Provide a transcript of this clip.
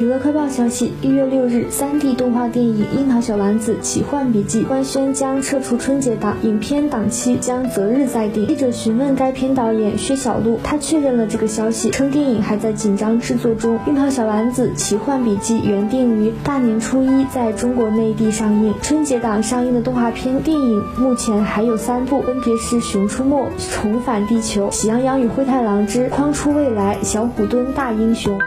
娱乐快报消息：一月六日，三 D 动画电影《樱桃小丸子：奇幻笔记》官宣将撤出春节档，影片档期将择日再定。记者询问该片导演薛晓路，他确认了这个消息，称电影还在紧张制作中。《樱桃小丸子：奇幻笔记》原定于大年初一在中国内地上映，春节档上映的动画片电影目前还有三部，分别是《熊出没》《重返地球》《喜羊羊与灰太狼之筐出未来》《小虎墩大英雄》。